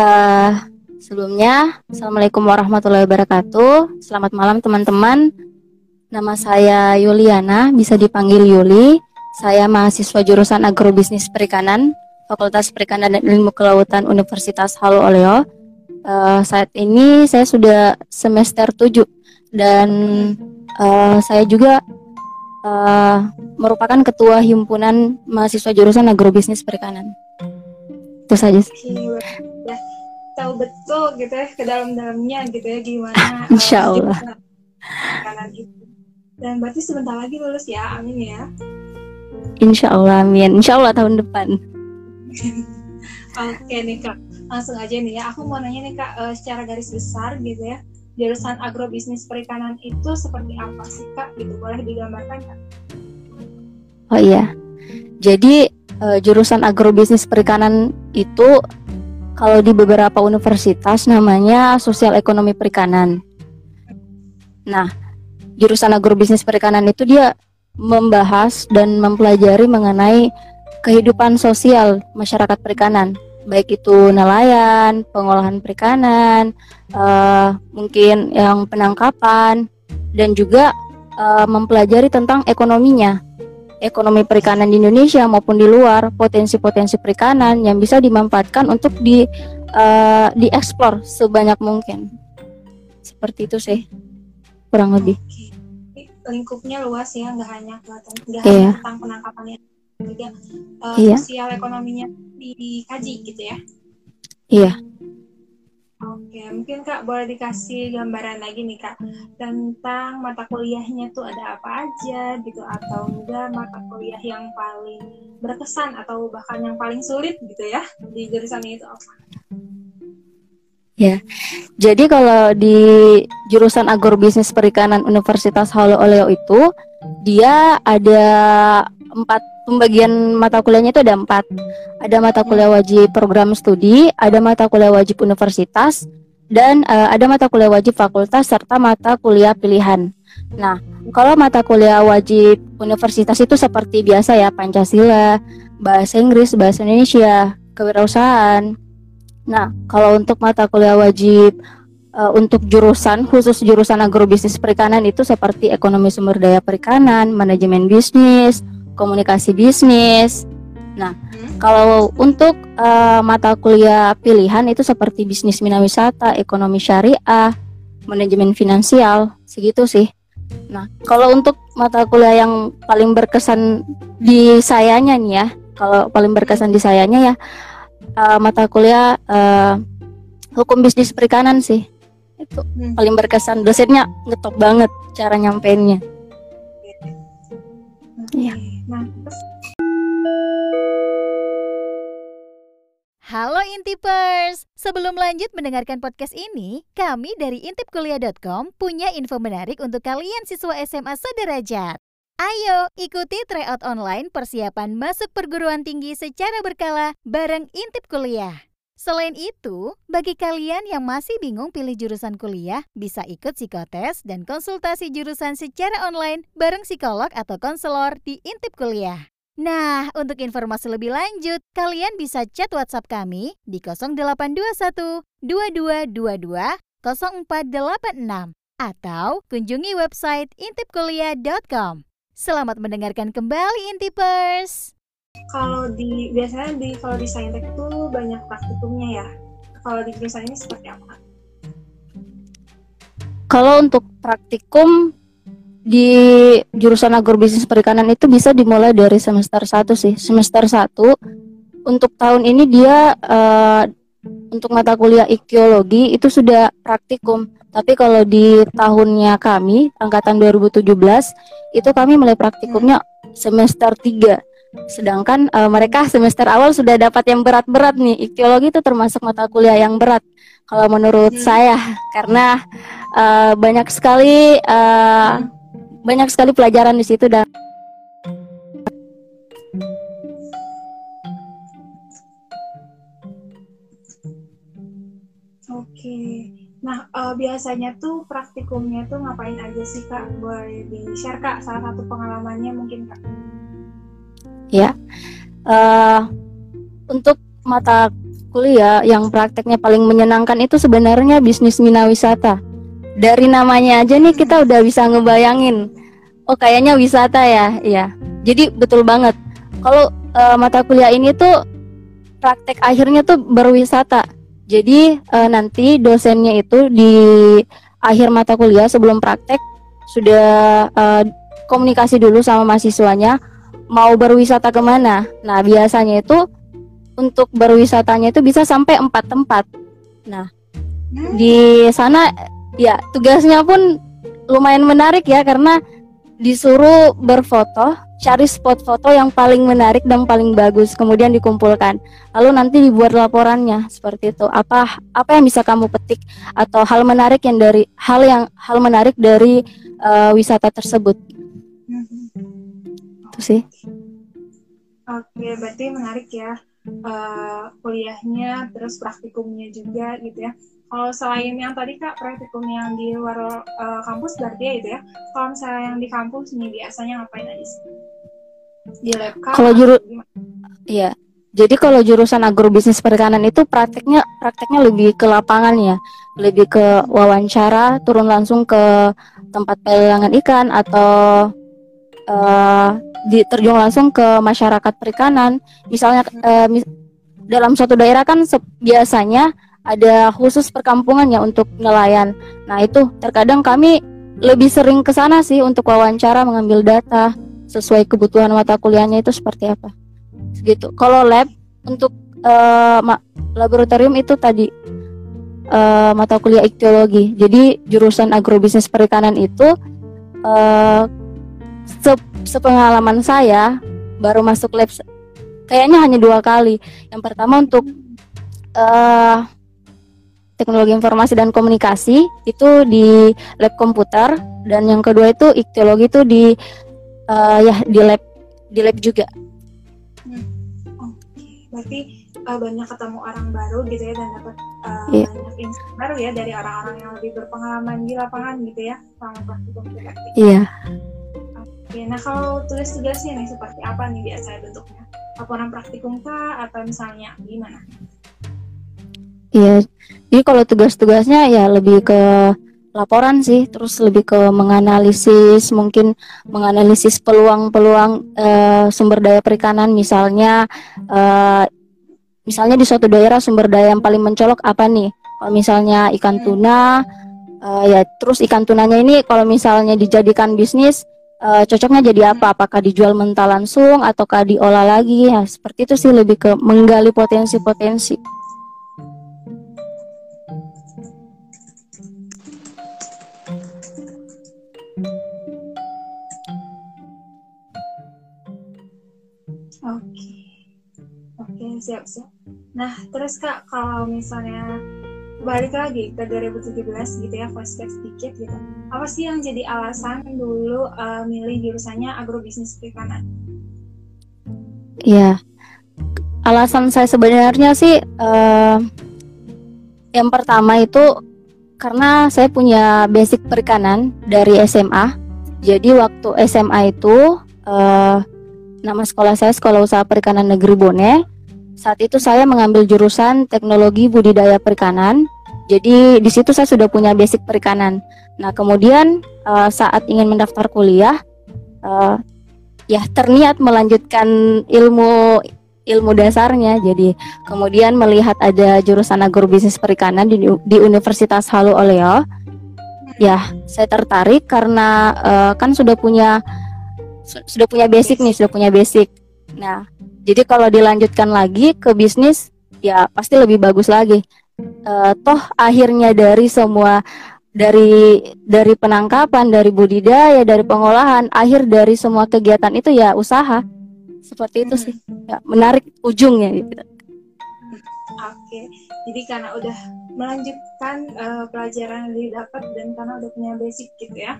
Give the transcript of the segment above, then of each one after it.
Uh, sebelumnya, Assalamualaikum warahmatullahi wabarakatuh. Selamat malam teman-teman. Nama saya Yuliana, bisa dipanggil Yuli. Saya mahasiswa jurusan Agrobisnis Perikanan, Fakultas Perikanan dan Ilmu Kelautan Universitas Halu Oleo. Uh, saat ini saya sudah semester 7 dan uh, saya juga uh, merupakan ketua himpunan mahasiswa jurusan Agrobisnis Perikanan. Itu saja. Tahu betul gitu ya ke dalam-dalamnya gitu ya gimana Insya Allah. Dan berarti sebentar lagi lulus ya, amin ya. Insya Allah, amin. Insya Allah tahun depan. Oke nih kak, langsung aja nih ya. Aku mau nanya nih kak, uh, secara garis besar gitu ya, jurusan agrobisnis perikanan itu seperti apa sih kak? Gitu boleh digambarkan kak? Oh iya, jadi uh, jurusan agrobisnis perikanan itu kalau di beberapa universitas namanya sosial ekonomi perikanan. Nah, jurusan agrobisnis perikanan itu dia membahas dan mempelajari mengenai kehidupan sosial masyarakat perikanan, baik itu nelayan, pengolahan perikanan, uh, mungkin yang penangkapan, dan juga uh, mempelajari tentang ekonominya, ekonomi perikanan di Indonesia maupun di luar, potensi-potensi perikanan yang bisa dimanfaatkan untuk di uh, dieksplor sebanyak mungkin. Seperti itu sih, kurang lebih. Lingkupnya luas ya nggak hanya kelihatan nggak yeah. hanya tentang penangkapannya juga uh, yeah. sosial ekonominya dikaji gitu ya iya yeah. Oke, mungkin Kak boleh dikasih gambaran lagi nih Kak tentang mata kuliahnya tuh ada apa aja gitu atau enggak mata kuliah yang paling berkesan atau bahkan yang paling sulit gitu ya di jurusan itu apa? Ya, jadi kalau di jurusan agrobisnis perikanan Universitas Halo Oleo itu dia ada empat pembagian mata kuliahnya itu ada empat. Ada mata kuliah wajib program studi, ada mata kuliah wajib universitas, dan uh, ada mata kuliah wajib fakultas serta mata kuliah pilihan. Nah, kalau mata kuliah wajib universitas itu seperti biasa ya Pancasila, bahasa Inggris, bahasa Indonesia, kewirausahaan Nah, kalau untuk mata kuliah wajib uh, untuk jurusan khusus jurusan agrobisnis perikanan itu seperti ekonomi sumber daya perikanan, manajemen bisnis, komunikasi bisnis. Nah, kalau untuk uh, mata kuliah pilihan itu seperti bisnis mina wisata, ekonomi syariah, manajemen finansial, segitu sih. Nah, kalau untuk mata kuliah yang paling berkesan di sayanya nih ya, kalau paling berkesan di sayanya ya uh, mata kuliah uh, hukum bisnis perikanan sih. Itu hmm. paling berkesan. Dosennya ngetop banget cara nyampeinnya. Iya Halo Intipers, sebelum lanjut mendengarkan podcast ini, kami dari intipkuliah.com punya info menarik untuk kalian siswa SMA sederajat. Ayo ikuti tryout online persiapan masuk perguruan tinggi secara berkala bareng Intip Kuliah. Selain itu, bagi kalian yang masih bingung pilih jurusan kuliah, bisa ikut psikotes dan konsultasi jurusan secara online bareng psikolog atau konselor di Intip Kuliah. Nah, untuk informasi lebih lanjut, kalian bisa chat WhatsApp kami di 0821 2222 0486 atau kunjungi website intipkuliah.com. Selamat mendengarkan kembali Intipers. Kalau di biasanya di kalau di saintek itu banyak praktikumnya ya. Kalau di jurusan ini seperti apa? Kalau untuk praktikum di jurusan agrobisnis perikanan itu bisa dimulai dari semester 1 sih. Semester 1 untuk tahun ini dia uh, untuk mata kuliah ikiologi itu sudah praktikum. Tapi kalau di tahunnya kami, angkatan 2017, itu kami mulai praktikumnya semester 3. Sedangkan uh, mereka semester awal sudah dapat yang berat-berat nih. Ikhtiologi itu termasuk mata kuliah yang berat kalau menurut hmm. saya karena uh, banyak sekali uh, hmm. Banyak sekali pelajaran di situ dan Oke. Nah, uh, biasanya tuh praktikumnya tuh ngapain aja sih Kak? Boleh di-share Kak salah satu pengalamannya mungkin Kak? Ya. Uh, untuk mata kuliah yang prakteknya paling menyenangkan itu sebenarnya bisnis mina wisata. Dari namanya aja nih kita udah bisa ngebayangin. Oh kayaknya wisata ya, iya. Jadi betul banget. Kalau uh, mata kuliah ini tuh praktek akhirnya tuh berwisata. Jadi uh, nanti dosennya itu di akhir mata kuliah sebelum praktek sudah uh, komunikasi dulu sama mahasiswanya mau berwisata ke mana. Nah biasanya itu untuk berwisatanya itu bisa sampai empat tempat. Nah, di sana ya tugasnya pun lumayan menarik ya karena disuruh berfoto, cari spot foto yang paling menarik dan paling bagus, kemudian dikumpulkan. Lalu nanti dibuat laporannya seperti itu. Apa apa yang bisa kamu petik atau hal menarik yang dari hal yang hal menarik dari uh, wisata tersebut. Itu sih. Oke, berarti menarik ya uh, kuliahnya terus praktikumnya juga gitu ya kalau selain yang tadi kak praktikum yang di luar uh, kampus berarti ya itu ya? Kalau misalnya yang di kampus nih biasanya ngapain aja sih? Di lab kalau juru iya. Jadi kalau jurusan agrobisnis perikanan itu prakteknya prakteknya lebih ke lapangan ya. Lebih ke wawancara turun langsung ke tempat pelelangan ikan atau uh, diterjun langsung ke masyarakat perikanan. Misalnya uh, mis dalam suatu daerah kan biasanya ada khusus perkampungan ya untuk nelayan. Nah itu terkadang kami lebih sering ke sana sih untuk wawancara mengambil data sesuai kebutuhan mata kuliahnya itu seperti apa. Gitu. Kalau lab untuk uh, laboratorium itu tadi uh, mata kuliah iktiologi. Jadi jurusan agrobisnis perikanan itu uh, sepengalaman saya baru masuk lab kayaknya hanya dua kali. Yang pertama untuk uh, teknologi informasi dan komunikasi itu di lab komputer dan yang kedua itu iktiologi itu di uh, ya di lab di lab juga. Hmm. Oh, berarti uh, banyak ketemu orang baru gitu ya dan dapat uh, yeah. banyak insight baru ya dari orang-orang yang lebih berpengalaman di lapangan gitu ya selama praktikum Iya. Yeah. Oke, nah kalau tulis tugasnya nih seperti apa nih biasanya bentuknya? Laporan praktikum kah atau misalnya gimana? Iya, jadi kalau tugas-tugasnya ya lebih ke laporan sih, terus lebih ke menganalisis, mungkin menganalisis peluang-peluang uh, sumber daya perikanan, misalnya, uh, misalnya di suatu daerah sumber daya yang paling mencolok apa nih? Kalau misalnya ikan tuna, uh, ya terus ikan tunanya ini kalau misalnya dijadikan bisnis, uh, cocoknya jadi apa? Apakah dijual mentah langsung ataukah diolah lagi? Ya, seperti itu sih lebih ke menggali potensi-potensi. Siap siap. Nah terus kak kalau misalnya balik lagi ke 2017 gitu ya flashback sedikit gitu apa sih yang jadi alasan dulu uh, milih jurusannya agrobisnis perikanan? Iya. Alasan saya sebenarnya sih uh, yang pertama itu karena saya punya basic perikanan dari SMA jadi waktu SMA itu uh, nama sekolah saya Sekolah Usaha Perikanan Negeri Bone saat itu saya mengambil jurusan teknologi budidaya perikanan. Jadi di situ saya sudah punya basic perikanan. Nah kemudian uh, saat ingin mendaftar kuliah, uh, ya terniat melanjutkan ilmu ilmu dasarnya. Jadi kemudian melihat ada jurusan agrobisnis perikanan di, di Universitas Halu Oleo, ya saya tertarik karena uh, kan sudah punya sudah punya basic nih, sudah punya basic. Nah jadi kalau dilanjutkan lagi ke bisnis ya pasti lebih bagus lagi. Uh, toh akhirnya dari semua dari dari penangkapan, dari budidaya, dari pengolahan, akhir dari semua kegiatan itu ya usaha. Seperti itu sih. Ya, menarik ujungnya gitu. Oke. Jadi karena udah melanjutkan uh, pelajaran yang didapat dan karena udah punya basic gitu ya.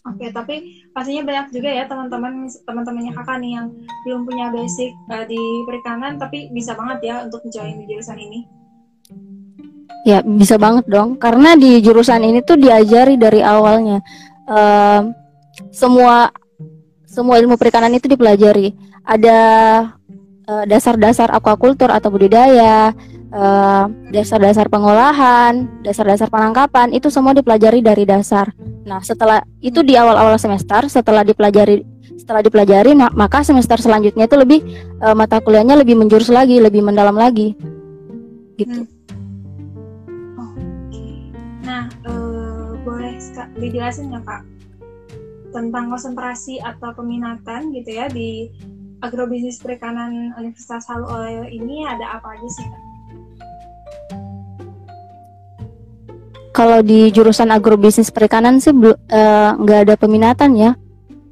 Oke, okay, tapi pastinya banyak juga ya teman-teman teman-temannya kakak nih yang belum punya basic uh, di perikanan tapi bisa banget ya untuk join di jurusan ini. Ya bisa banget dong, karena di jurusan ini tuh diajari dari awalnya uh, semua semua ilmu perikanan itu dipelajari. Ada uh, dasar-dasar aquacultur atau budidaya, uh, dasar-dasar pengolahan, dasar-dasar penangkapan itu semua dipelajari dari dasar. Nah, setelah itu di awal-awal semester, setelah dipelajari setelah dipelajari, maka semester selanjutnya itu lebih uh, mata kuliahnya lebih menjurus lagi, lebih mendalam lagi, gitu. Hmm. Nah, uh, boleh dijelasin nggak kak tentang konsentrasi atau peminatan gitu ya di agrobisnis perikanan Universitas Halu ini ada apa aja sih kak? Kalau di jurusan agrobisnis perikanan sih eh, nggak uh, ada peminatan ya.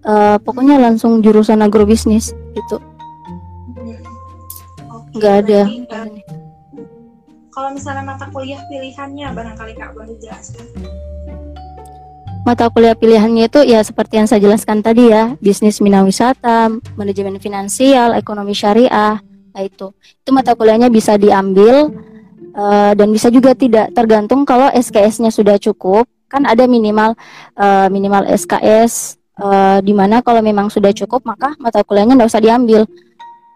Uh, pokoknya langsung jurusan agrobisnis gitu. Nggak okay, ada. kalau misalnya mata kuliah pilihannya barangkali kak boleh jelaskan mata kuliah pilihannya itu ya seperti yang saya jelaskan tadi ya, bisnis minat wisata, manajemen finansial, ekonomi syariah, nah itu. Itu mata kuliahnya bisa diambil uh, dan bisa juga tidak tergantung kalau SKS-nya sudah cukup. Kan ada minimal uh, minimal SKS uh, eh, di mana kalau memang sudah cukup maka mata kuliahnya nggak usah diambil.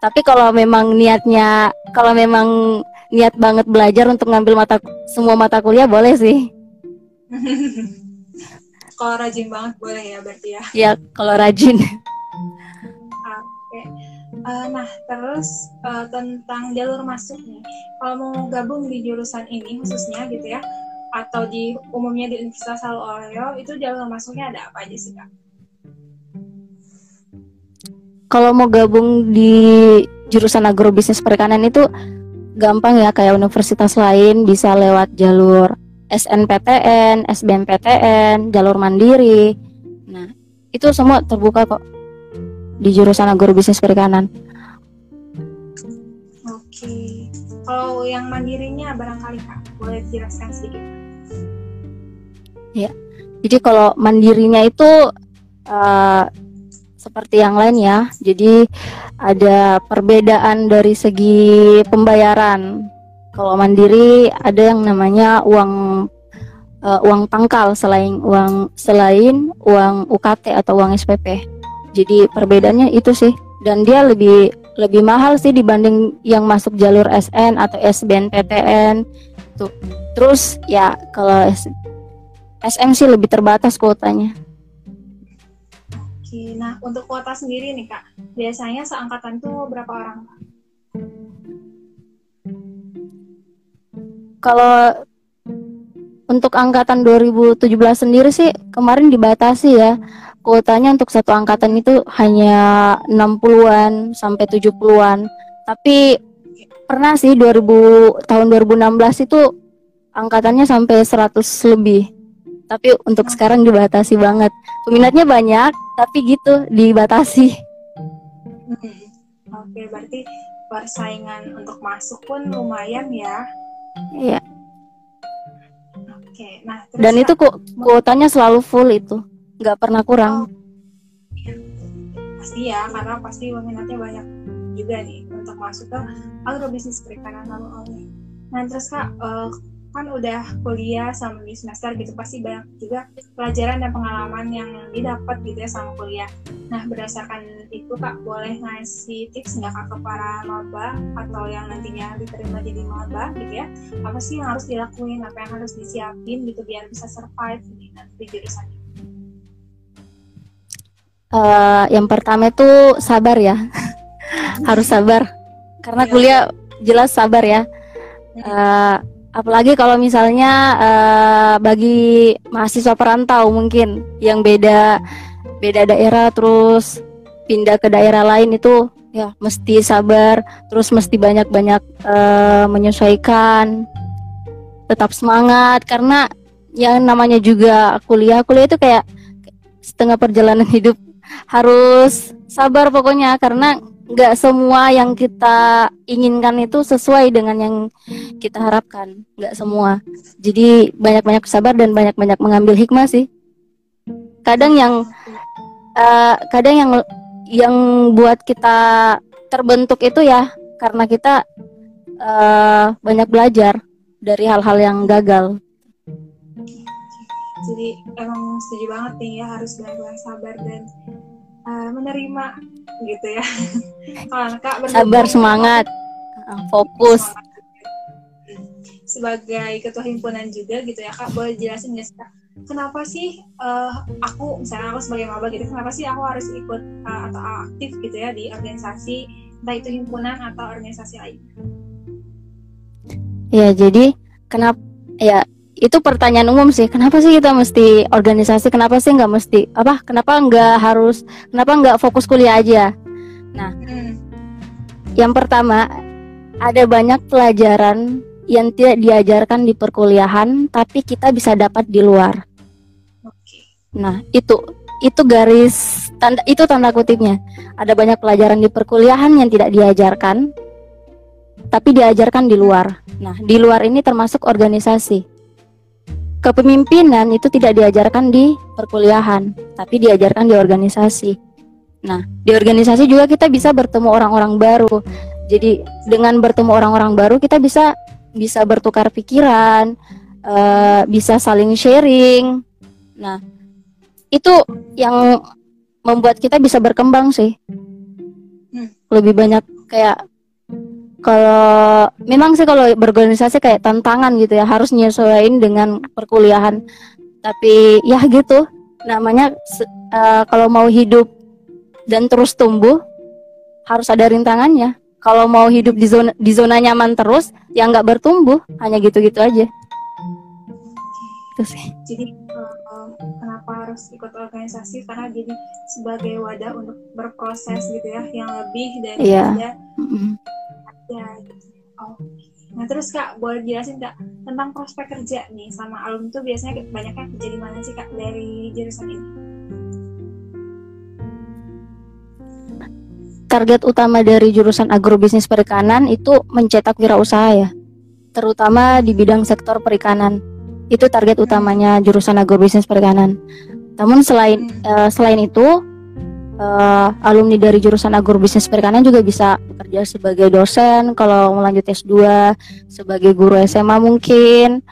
Tapi kalau memang niatnya kalau memang niat banget belajar untuk ngambil mata semua mata kuliah boleh sih. kalau rajin banget boleh ya berarti ya ya kalau rajin oke okay. Uh, nah terus uh, tentang jalur masuk nih kalau mau gabung di jurusan ini khususnya gitu ya atau di umumnya di Universitas Al Oreo itu jalur masuknya ada apa aja sih kak? Kalau mau gabung di jurusan agrobisnis perikanan itu gampang ya kayak universitas lain bisa lewat jalur SNPTN, SBMPTN, jalur mandiri. Nah, itu semua terbuka kok di jurusan agrobisnis perikanan. Oke. Kalau yang mandirinya barangkali Kak, boleh jelaskan sedikit? Ya. Jadi kalau mandirinya itu uh, seperti yang lain ya. Jadi ada perbedaan dari segi pembayaran. Kalau mandiri ada yang namanya uang uh, uang pangkal selain uang selain uang UKT atau uang SPP. Jadi perbedaannya itu sih dan dia lebih lebih mahal sih dibanding yang masuk jalur SN atau SBNPTN. Tuh. Terus ya kalau SM sih lebih terbatas kuotanya. Oke, nah untuk kuota sendiri nih kak, biasanya seangkatan tuh berapa orang kalau untuk angkatan 2017 sendiri sih kemarin dibatasi ya kuotanya untuk satu angkatan itu hanya 60-an sampai 70-an tapi pernah sih 2000 tahun 2016 itu angkatannya sampai 100 lebih. Tapi untuk sekarang dibatasi banget. Peminatnya banyak tapi gitu dibatasi. Hmm. oke berarti persaingan untuk masuk pun lumayan ya. Iya. Oke, nah terus dan itu kok kuotanya selalu full itu, nggak pernah kurang. Oh, iya. Pasti ya, karena pasti peminatnya banyak juga nih untuk masuk ke agrobisnis perikanan lalu Nah terus kak, uh, kan udah kuliah sama di semester gitu pasti banyak juga pelajaran dan pengalaman yang didapat gitu ya sama kuliah. Nah berdasarkan itu kak boleh ngasih tips nggak kak ke para maba atau yang nantinya diterima jadi maba gitu ya? Apa sih yang harus dilakuin? Apa yang harus disiapin gitu biar bisa survive di nanti ini? Uh, yang pertama itu sabar ya, harus sabar. Karena kuliah jelas sabar ya. Uh, apalagi kalau misalnya uh, bagi mahasiswa perantau mungkin yang beda beda daerah terus pindah ke daerah lain itu ya mesti sabar. Terus mesti banyak-banyak uh, menyesuaikan tetap semangat. Karena yang namanya juga kuliah kuliah itu kayak setengah perjalanan hidup harus sabar pokoknya karena nggak semua yang kita inginkan itu sesuai dengan yang kita harapkan. Nggak semua. Jadi banyak-banyak sabar dan banyak-banyak mengambil hikmah sih. Kadang yang uh, kadang yang yang buat kita terbentuk itu ya karena kita uh, banyak belajar dari hal-hal yang gagal jadi emang setuju banget nih ya harus benar-benar sabar dan uh, menerima gitu ya. Kalau kak sabar semangat, fokus. Sebagai ketua himpunan juga gitu ya kak, boleh jelasin nggak kak? Kenapa sih uh, aku misalnya aku sebagai maba gitu, kenapa sih aku harus ikut uh, atau aktif gitu ya di organisasi entah itu himpunan atau organisasi lain? Ya jadi kenapa ya itu pertanyaan umum sih kenapa sih kita mesti organisasi kenapa sih nggak mesti apa kenapa nggak harus kenapa nggak fokus kuliah aja? Nah hmm. yang pertama ada banyak pelajaran yang tidak diajarkan di perkuliahan tapi kita bisa dapat di luar. Nah itu itu garis tanda itu tanda kutipnya. Ada banyak pelajaran di perkuliahan yang tidak diajarkan tapi diajarkan di luar. Nah di luar ini termasuk organisasi kepemimpinan itu tidak diajarkan di perkuliahan, tapi diajarkan di organisasi. Nah, di organisasi juga kita bisa bertemu orang-orang baru. Jadi dengan bertemu orang-orang baru kita bisa bisa bertukar pikiran, uh, bisa saling sharing. Nah, itu yang membuat kita bisa berkembang sih. Hmm. Lebih banyak kayak kalau memang sih kalau berorganisasi kayak tantangan gitu ya harus nyesuaiin dengan perkuliahan. Tapi ya gitu namanya uh, kalau mau hidup dan terus tumbuh harus ada rintangannya. Kalau mau hidup di zona di zona nyaman terus ya nggak bertumbuh hanya gitu-gitu aja. Itu sih. Jadi um, kenapa harus ikut organisasi? Karena jadi sebagai wadah untuk berproses gitu ya yang lebih dari yeah. mm -hmm Ya, oh. Nah terus kak, boleh jelasin kak tentang prospek kerja nih sama alum tuh biasanya banyak yang kerja di mana sih kak dari jurusan ini? Target utama dari jurusan agrobisnis perikanan itu mencetak wirausaha ya, terutama di bidang sektor perikanan. Itu target utamanya jurusan agrobisnis perikanan. Namun selain hmm. uh, selain itu uh, alumni dari jurusan agrobisnis perikanan juga bisa bekerja sebagai dosen kalau melanjut S2 sebagai guru SMA mungkin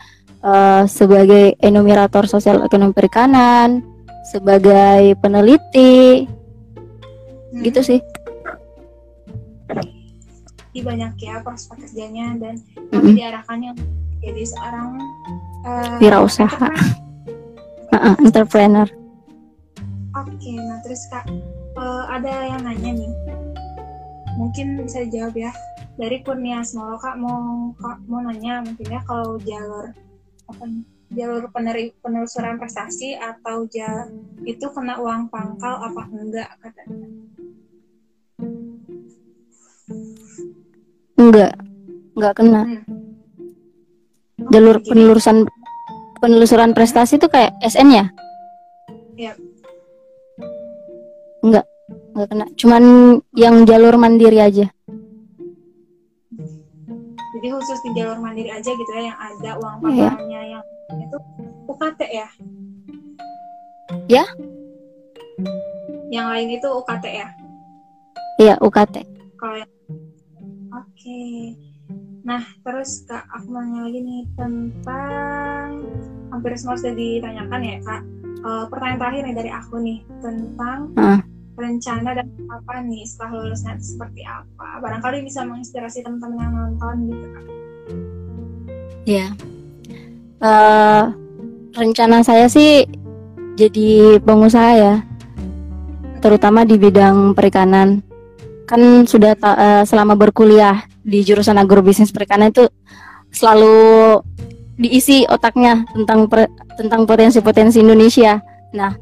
uh, sebagai enumerator sosial ekonomi perikanan sebagai peneliti hmm. gitu sih di banyak ya prospek kerjanya dan mm -hmm. diarahkannya jadi seorang uh, wirausaha entrepreneur. Uh -uh, entrepreneur Oke, nah terus kak uh, ada yang nanya nih, mungkin bisa dijawab ya. Dari Kurnia Smolo kak mau kak, mau nanya mungkin ya kalau jalur apa nih, jalur peneri, penelusuran prestasi atau ja, itu kena uang pangkal apa enggak katanya? Enggak, enggak kena. Hmm. Jalur penelusuran penelusuran prestasi itu kayak SN ya? Iya. Enggak, enggak kena. Cuman yang jalur mandiri aja. Jadi khusus di jalur mandiri aja gitu ya yang ada uang iya. pangkalnya yang itu UKT ya? Ya? Yang lain itu UKT ya? Iya, UKT. Kalau yang Oke. Okay. Nah, terus Kak, aku mau nanya lagi nih tentang hampir semua sudah ditanyakan ya, Kak. Uh, pertanyaan terakhir nih dari aku nih tentang uh rencana dan apa nih setelah lulus nanti seperti apa? Barangkali bisa menginspirasi teman-teman yang nonton gitu kan ya. Uh, rencana saya sih jadi pengusaha ya. Terutama di bidang perikanan. Kan sudah uh, selama berkuliah di jurusan agrobisnis perikanan itu selalu diisi otaknya tentang per, tentang potensi-potensi Indonesia. Nah,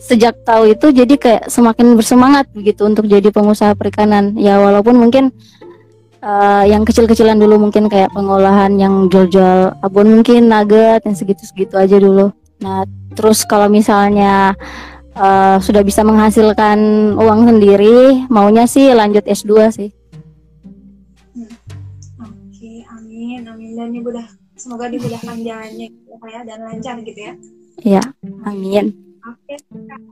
sejak tahu itu jadi kayak semakin bersemangat begitu untuk jadi pengusaha perikanan. Ya walaupun mungkin uh, yang kecil-kecilan dulu mungkin kayak pengolahan yang jual-jual abon mungkin nugget yang segitu-segitu aja dulu. Nah terus kalau misalnya uh, sudah bisa menghasilkan uang sendiri maunya sih lanjut S2 sih. Hmm. oke amin amin. Dan semoga dimudahkan jalannya ya dan lancar gitu ya. Ya amin Oke,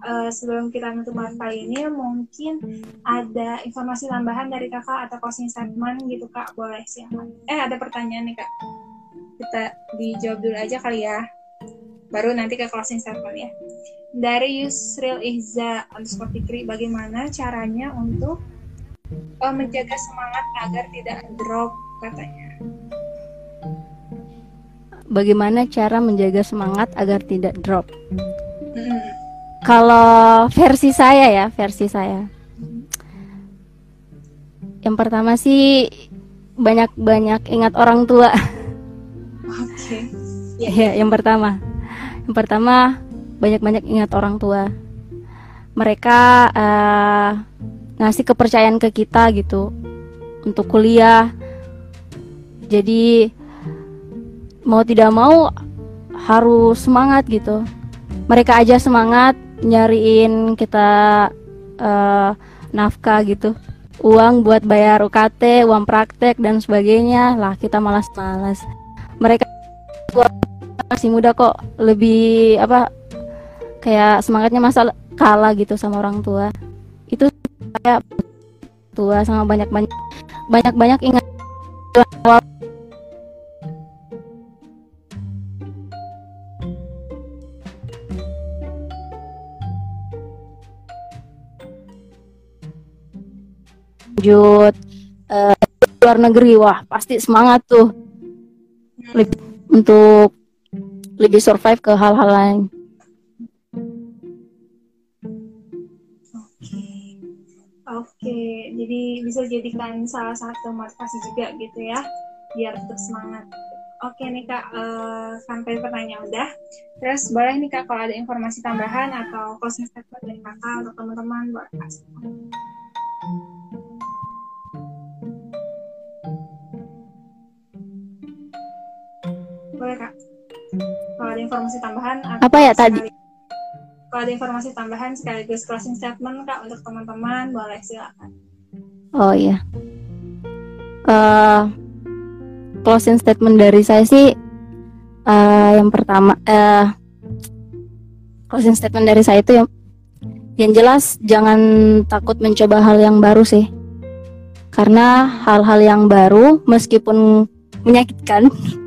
uh, sebelum kita menutup bahas kali ini, mungkin ada informasi tambahan dari kakak atau closing statement gitu kak, boleh siapa? Eh ada pertanyaan nih kak, kita dijawab dulu aja kali ya, baru nanti ke closing statement ya. dari Yusril Ihza underscore Fikri bagaimana caranya untuk uh, menjaga semangat agar tidak drop katanya bagaimana cara menjaga semangat agar tidak drop. Kalau versi saya ya versi saya. Yang pertama sih banyak-banyak ingat orang tua. Oke. Ya yang pertama. Yang pertama banyak-banyak ingat orang tua. Mereka eh, ngasih kepercayaan ke kita gitu untuk kuliah. Jadi mau tidak mau harus semangat gitu. Mereka aja semangat nyariin kita eh, nafkah gitu. Uang buat bayar UKT uang praktek dan sebagainya. Lah kita malas-malas mereka masih muda kok lebih apa kayak semangatnya masa kalah gitu sama orang tua. Itu kayak tua sama banyak banyak banyak banyak ingat lanjut eh, luar negeri wah pasti semangat tuh lebih, untuk lebih survive ke hal-hal lain Oke, oke. Jadi bisa jadikan salah satu motivasi juga gitu ya, biar tetap semangat. Oke nih kak, eh, sampai pertanyaan udah. Terus boleh nih kak kalau ada informasi tambahan atau closing statement dari kakak untuk teman-teman buat kasih. Boleh kak. Kalau ada informasi tambahan Apa ya tadi? sekali- Kalau ada informasi tambahan sekaligus closing statement kak untuk teman-teman boleh silakan. oh iya Eh, closing statement dari saya sih eh, yang pertama eh closing statement dari saya itu yang yang jelas jangan takut mencoba hal yang baru sih karena hal-hal yang baru meskipun menyakitkan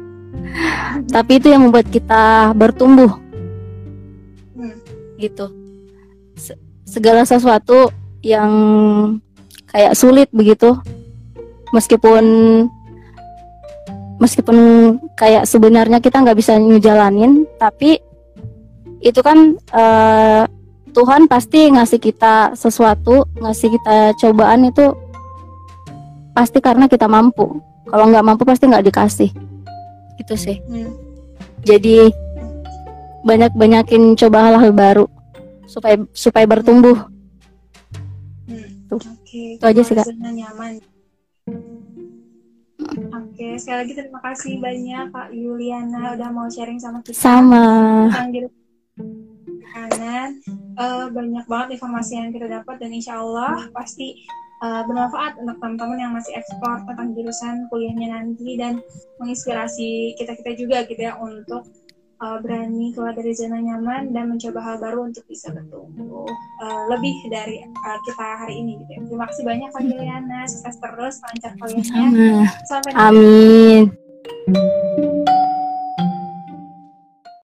tapi itu yang membuat kita bertumbuh. Hmm. gitu. Se- segala sesuatu yang kayak sulit begitu. Meskipun meskipun kayak sebenarnya kita nggak bisa ngejalanin tapi itu kan eh, Tuhan pasti ngasih kita sesuatu ngasih kita cobaan itu pasti karena kita mampu. Kalau nggak mampu pasti nggak dikasih gitu sih Hmm. jadi banyak-banyakin coba hal-hal baru supaya supaya bertumbuh Hmm. Tuh. Oke, Itu aja sih, Kak. nyaman. Oke, sekali lagi terima kasih banyak Kak Yuliana udah mau sharing sama kita sama tentang diri kanan. Eh, banyak banget informasi yang kita dapat dan insya Allah pasti eh, bermanfaat untuk teman-teman yang masih ekspor tentang jurusan kuliahnya nanti dan menginspirasi kita-kita juga gitu ya untuk eh, berani keluar dari zona nyaman dan mencoba hal baru untuk bisa bertumbuh eh, lebih dari eh, kita hari ini gitu ya. Terima kasih banyak Kak Juliana, sukses terus lancar kuliahnya. Sampai nanti. amin